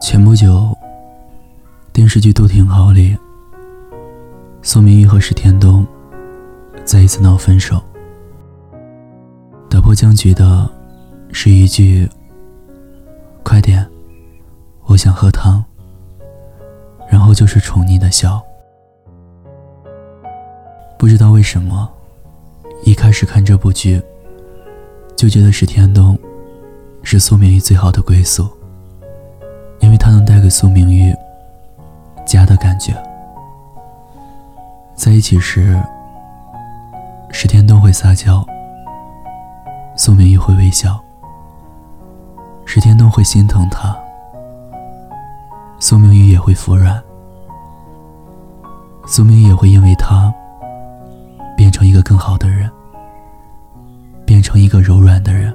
前不久，电视剧《都挺好》里，苏明玉和石天东再一次闹分手。打破僵局的是一句：“快点，我想喝汤。”然后就是宠溺的笑。不知道为什么，一开始看这部剧，就觉得石天东是苏明玉最好的归宿。他能带给苏明玉家的感觉。在一起时，石天东会撒娇，苏明玉会微笑。石天东会心疼他，苏明玉也会服软。苏明也会因为他变成一个更好的人，变成一个柔软的人，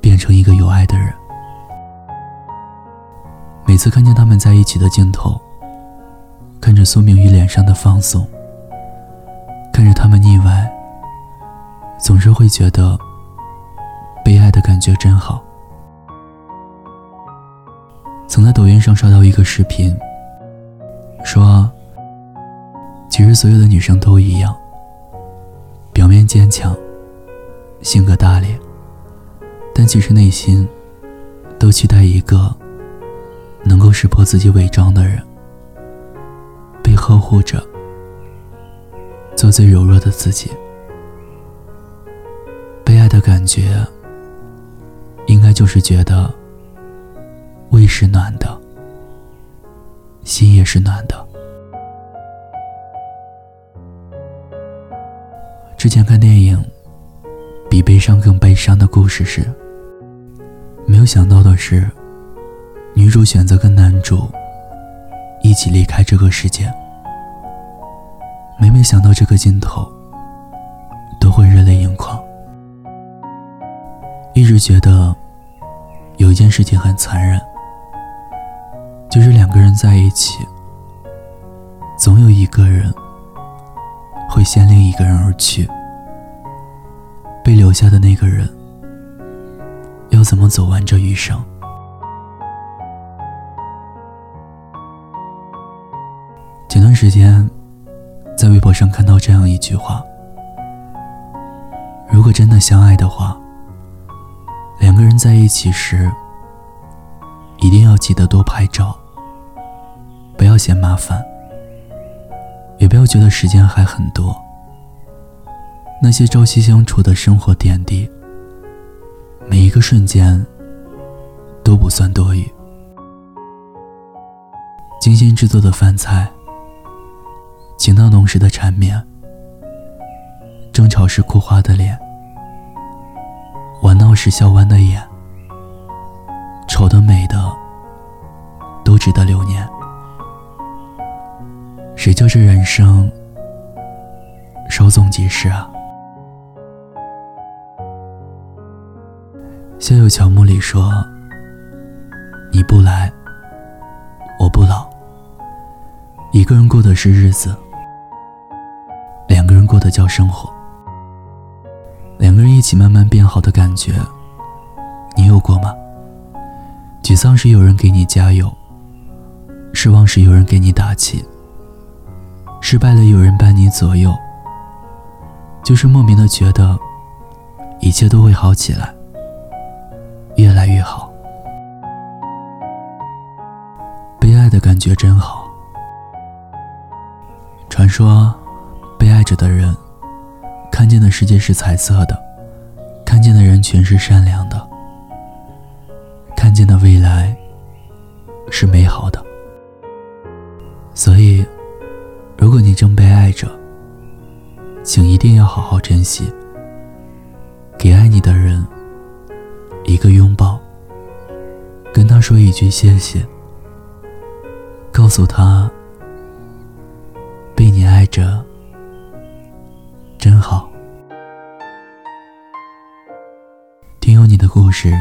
变成一个有爱的人。每次看见他们在一起的镜头，看着苏明玉脸上的放松，看着他们腻歪，总是会觉得被爱的感觉真好。曾在抖音上刷到一个视频，说，其实所有的女生都一样，表面坚强，性格大咧，但其实内心都期待一个。识破自己伪装的人，被呵护着，做最柔弱的自己。被爱的感觉，应该就是觉得胃是暖的，心也是暖的。之前看电影《比悲伤更悲伤的故事》时，没有想到的是。女主选择跟男主一起离开这个世界，每每想到这个镜头，都会热泪盈眶。一直觉得有一件事情很残忍，就是两个人在一起，总有一个人会先另一个人而去，被留下的那个人要怎么走完这余生？时间，在微博上看到这样一句话：“如果真的相爱的话，两个人在一起时，一定要记得多拍照，不要嫌麻烦，也不要觉得时间还很多。那些朝夕相处的生活点滴，每一个瞬间都不算多余。精心制作的饭菜。”情到浓时的缠绵，争吵时哭花的脸，玩闹时笑弯的眼，丑的美的都值得留念。谁叫这人生稍纵即逝啊？《校友乔木》里说：“你不来，我不老，一个人过的是日子。”两个人过的叫生活，两个人一起慢慢变好的感觉，你有过吗？沮丧时有人给你加油，失望时有人给你打气，失败了有人伴你左右，就是莫名的觉得一切都会好起来，越来越好。被爱的感觉真好。传说。被爱着的人，看见的世界是彩色的，看见的人全是善良的，看见的未来是美好的。所以，如果你正被爱着，请一定要好好珍惜，给爱你的人一个拥抱，跟他说一句谢谢，告诉他，被你爱着。故事，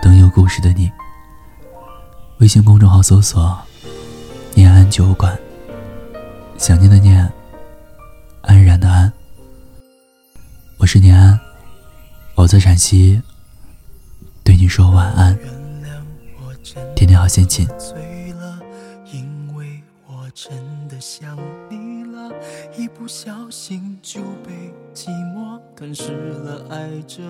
等有故事的你。微信公众号搜索“念安酒馆”，想念的念，安然的安。我是念安，我在陕西，对你说晚安，天天。好，心情。真的想一不小心就被寂寞吞噬了。爱着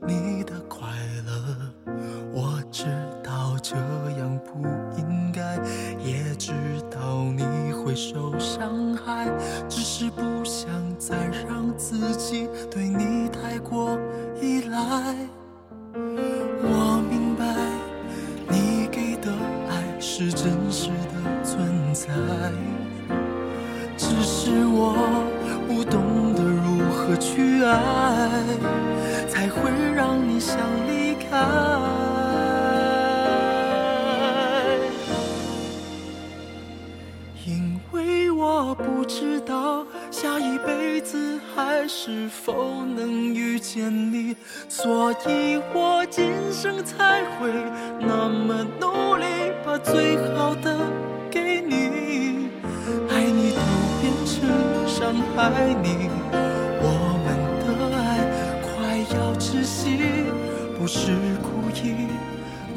你的快乐，我知道这样不应该，也知道你会受伤害，只是不想再让自己对你太过依赖。我明白你给的爱是真实爱，才会让你想离开。因为我不知道下一辈子还是否能遇见你，所以我今生才会那么努力，把最好的。给你，爱你都变成伤害你，不是故意，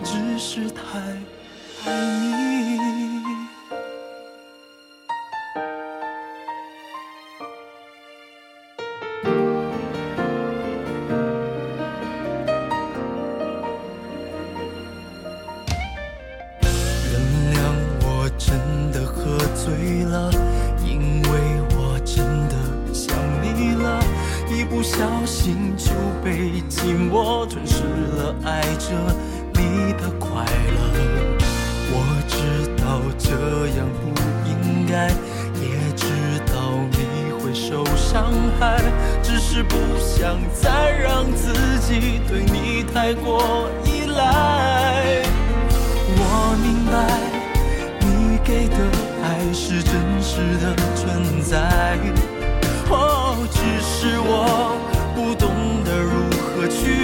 只是太不小心就被寂寞吞噬了，爱着你的快乐。我知道这样不应该，也知道你会受伤害，只是不想再让自己对你太过依赖。我明白你给的爱是真实的存在，哦，只是我。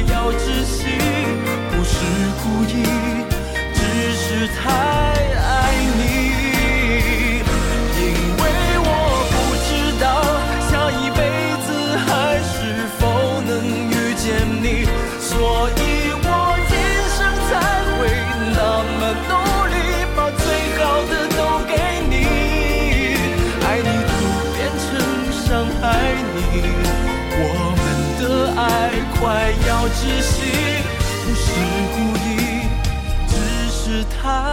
要窒息，不是故意，窒息，不是故意，只是太。